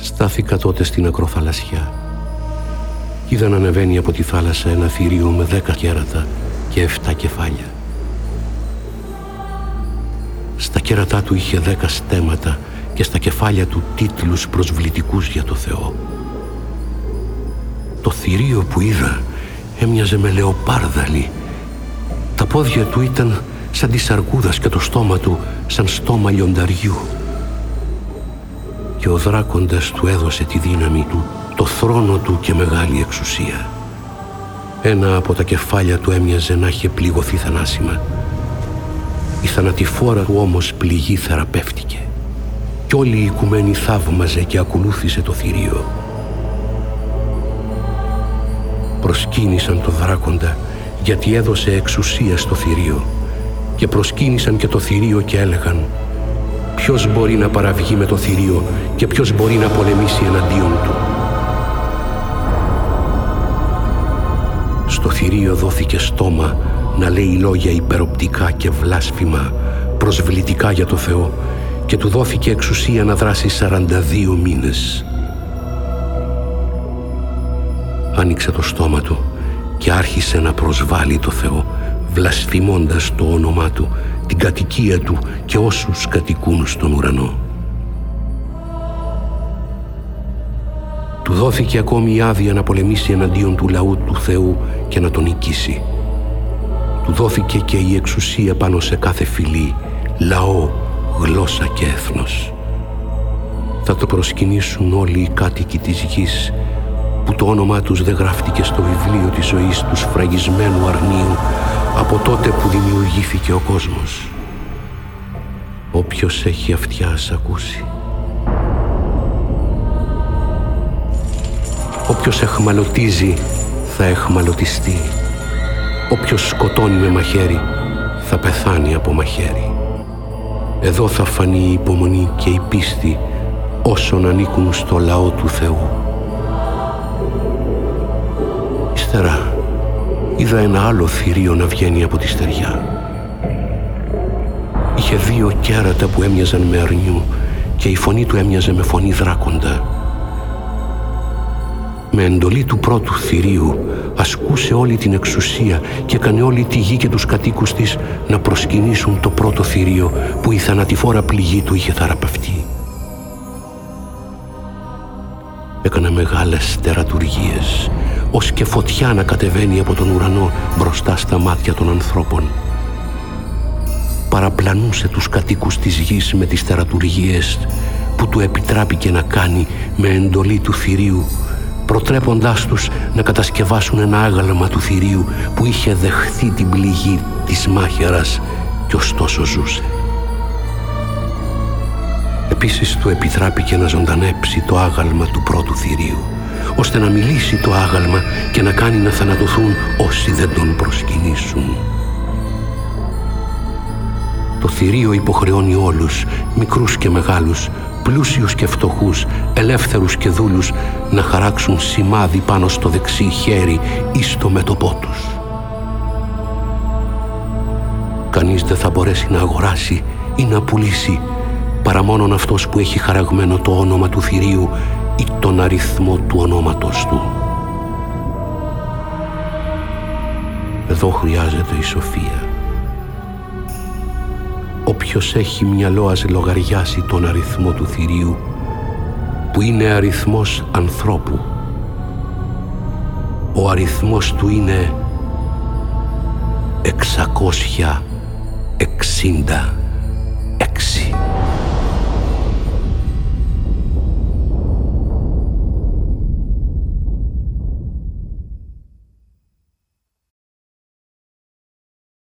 Στάθηκα τότε στην ακροθαλασσιά. Είδα να ανεβαίνει από τη θάλασσα ένα θηρίο με δέκα κέρατα και εφτά κεφάλια. Στα κέρατά του είχε δέκα στέματα και στα κεφάλια του τίτλους προσβλητικούς για το Θεό. Το θηρίο που είδα έμοιαζε με λεοπάρδαλη. Τα πόδια του ήταν σαν της σαρκούδας και το στόμα του σαν στόμα λιονταριού. Και ο δράκοντας του έδωσε τη δύναμη του, το θρόνο του και μεγάλη εξουσία. Ένα από τα κεφάλια του έμοιαζε να είχε πληγωθεί θανάσιμα. Η θανατηφόρα του όμως πληγή θεραπεύτηκε. Κι όλη η οικουμένη θαύμαζε και ακολούθησε το θηρίο. Προσκύνησαν το δράκοντα γιατί έδωσε εξουσία στο θηρίο και προσκύνησαν και το θηρίο και έλεγαν ποιος μπορεί να παραβγεί με το θηρίο και ποιος μπορεί να πολεμήσει εναντίον του; Στο θηρίο δόθηκε στόμα να λέει λόγια υπεροπτικά και βλάσφημα, προσβλητικά για το Θεό και του δόθηκε εξουσία να δράσει 42 μήνες. Άνοιξε το στόμα του και άρχισε να προσβάλλει το Θεό, βλασφημώντας το όνομά του, την κατοικία του και όσους κατοικούν στον ουρανό. Του δόθηκε ακόμη η άδεια να πολεμήσει εναντίον του λαού του Θεού και να τον νικήσει. Του δόθηκε και η εξουσία πάνω σε κάθε φυλή, λαό, γλώσσα και έθνος. Θα το προσκυνήσουν όλοι οι κάτοικοι της γης που το όνομά τους δεν γράφτηκε στο βιβλίο της ζωής τους σφραγισμένου αρνίου από τότε που δημιουργήθηκε ο κόσμος. Όποιος έχει αυτιά ας ακούσει. Όποιος εχμαλωτίζει θα εχμαλωτιστεί. Όποιος σκοτώνει με μαχαίρι θα πεθάνει από μαχαίρι. Εδώ θα φανεί η υπομονή και η πίστη όσων ανήκουν στο λαό του Θεού. Ύστερα είδα ένα άλλο θηρίο να βγαίνει από τη στεριά. Είχε δύο κέρατα που έμοιαζαν με αρνιού και η φωνή του έμοιαζε με φωνή δράκοντα. Με εντολή του πρώτου θηρίου ασκούσε όλη την εξουσία και έκανε όλη τη γη και τους κατοίκους της να προσκυνήσουν το πρώτο θηρίο που η θανατηφόρα πληγή του είχε θεραπευτεί. Έκανε μεγάλες τερατουργίες ως και φωτιά να κατεβαίνει από τον ουρανό μπροστά στα μάτια των ανθρώπων. Παραπλανούσε τους κατοίκους της γης με τις τερατουργίες που του επιτράπηκε να κάνει με εντολή του θηρίου προτρέποντάς τους να κατασκευάσουν ένα άγαλμα του θηρίου που είχε δεχθεί την πληγή της μάχαιρας και ωστόσο ζούσε. Επίσης του επιτράπηκε να ζωντανέψει το άγαλμα του πρώτου θηρίου ώστε να μιλήσει το άγαλμα και να κάνει να θανατωθούν όσοι δεν τον προσκυνήσουν. Το θηρίο υποχρεώνει όλους, μικρούς και μεγάλους, πλούσιους και φτωχούς, ελεύθερους και δούλους να χαράξουν σημάδι πάνω στο δεξί χέρι ή στο μέτωπό τους. Κανείς δεν θα μπορέσει να αγοράσει ή να πουλήσει παρά μόνον αυτός που έχει χαραγμένο το όνομα του θηρίου ή τον αριθμό του ονόματος του. Εδώ χρειάζεται η σοφία. Όποιος έχει μυαλό ας λογαριάσει τον αριθμό του θηρίου που είναι αριθμός ανθρώπου. Ο αριθμός του είναι 660.